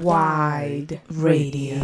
Wide Radio.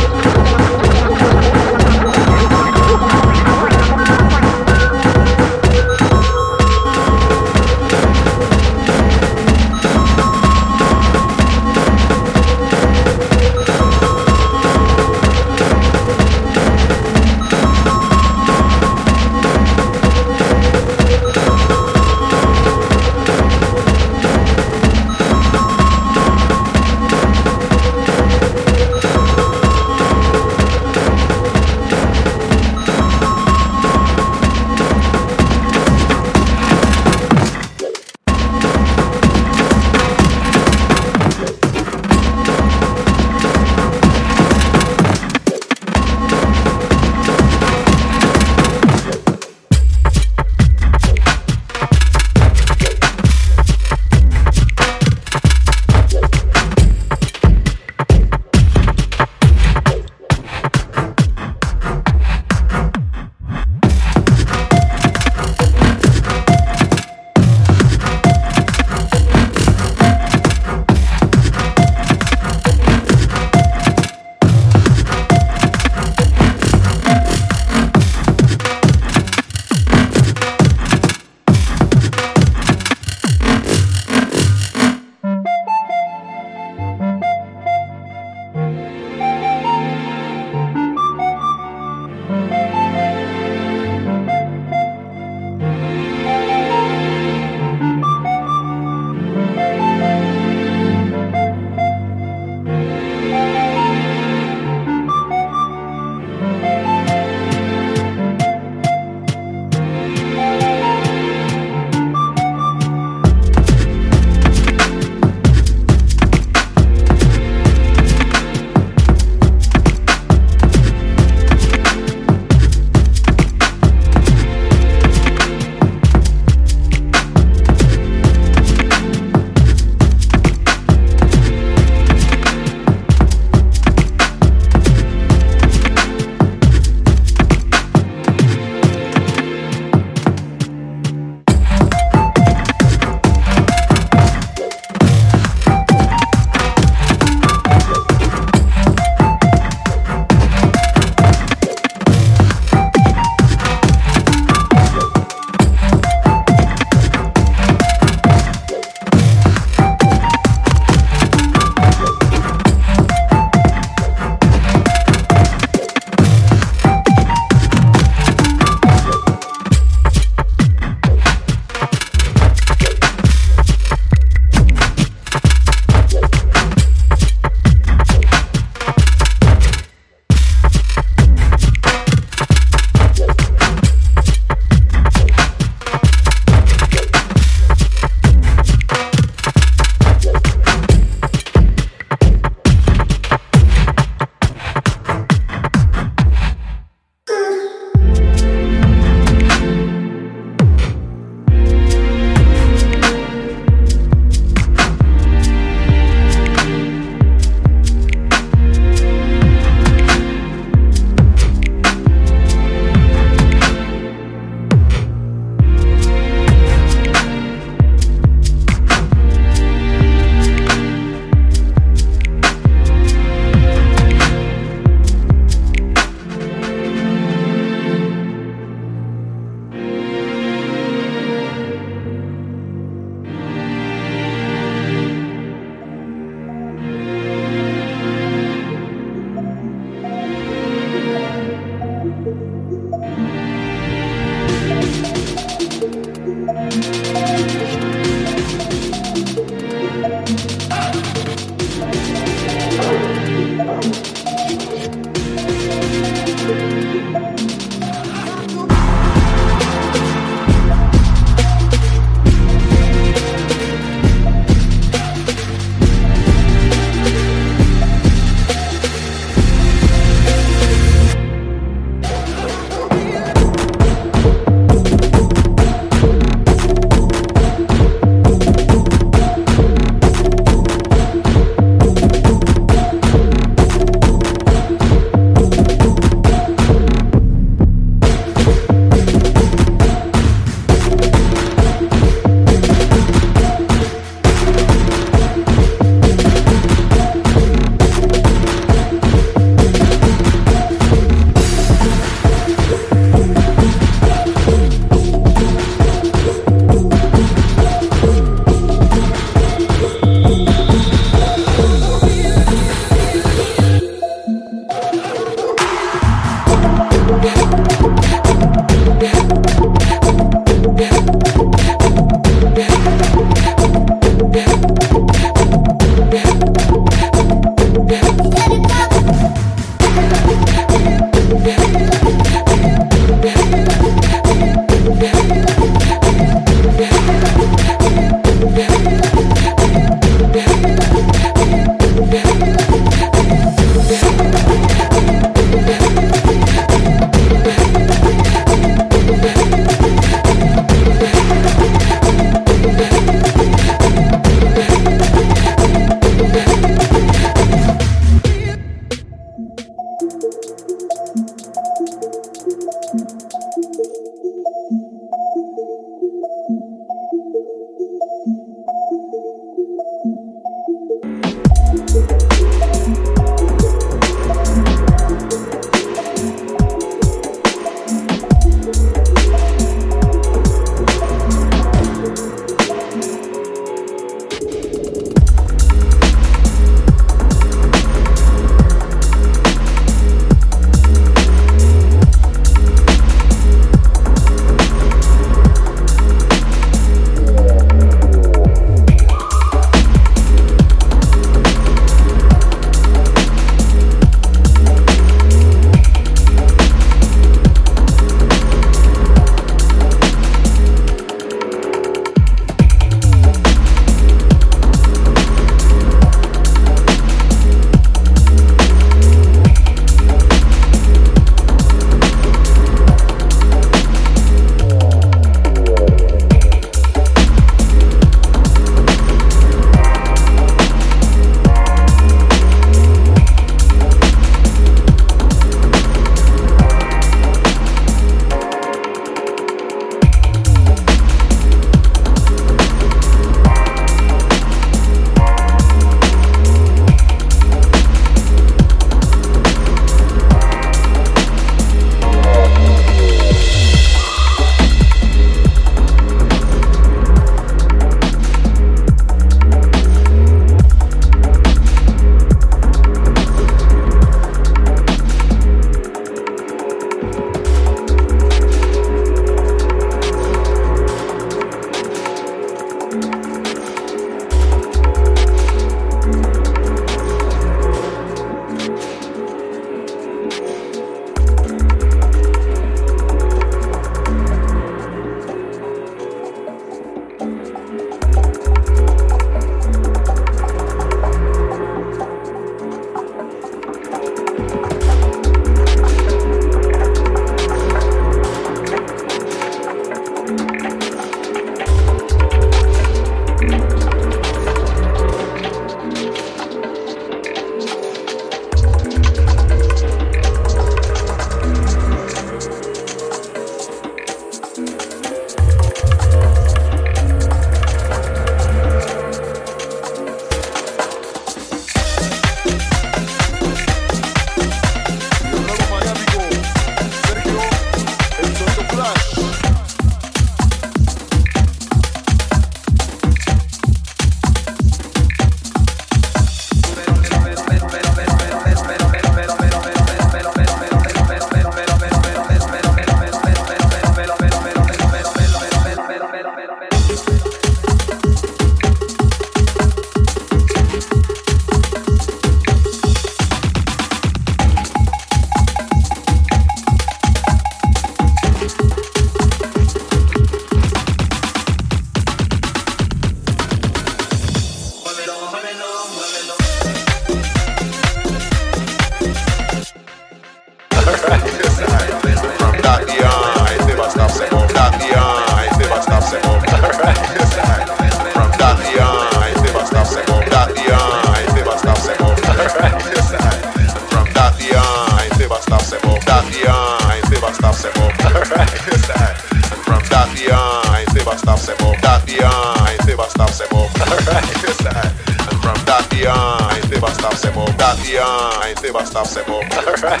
about stop step up. Alright.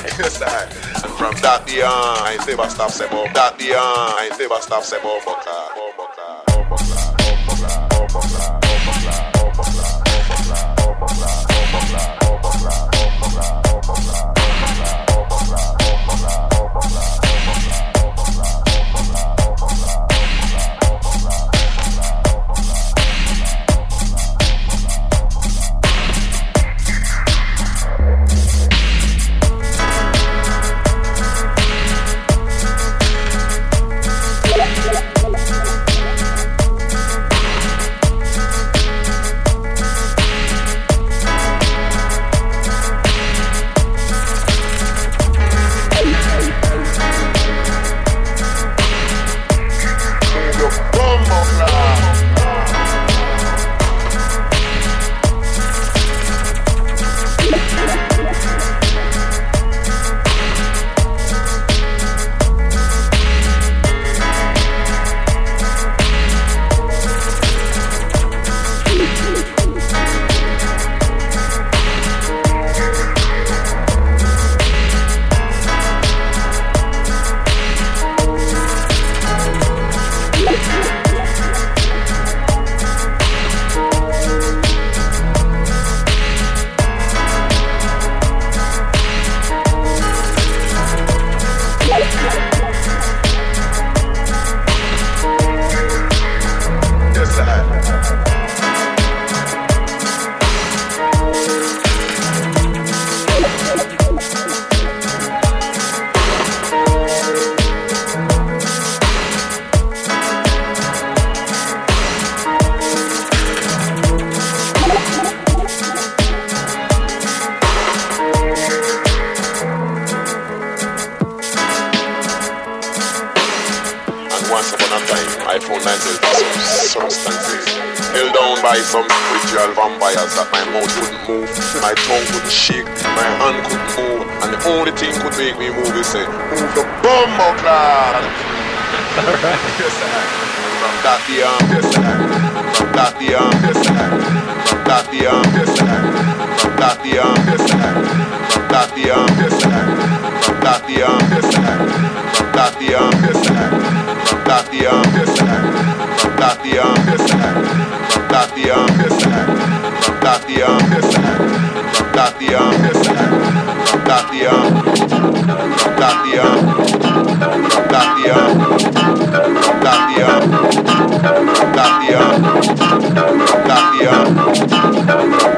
From that the uh, I ain't say about stop step up. That the I ain't say about stop up. Uh, Hello.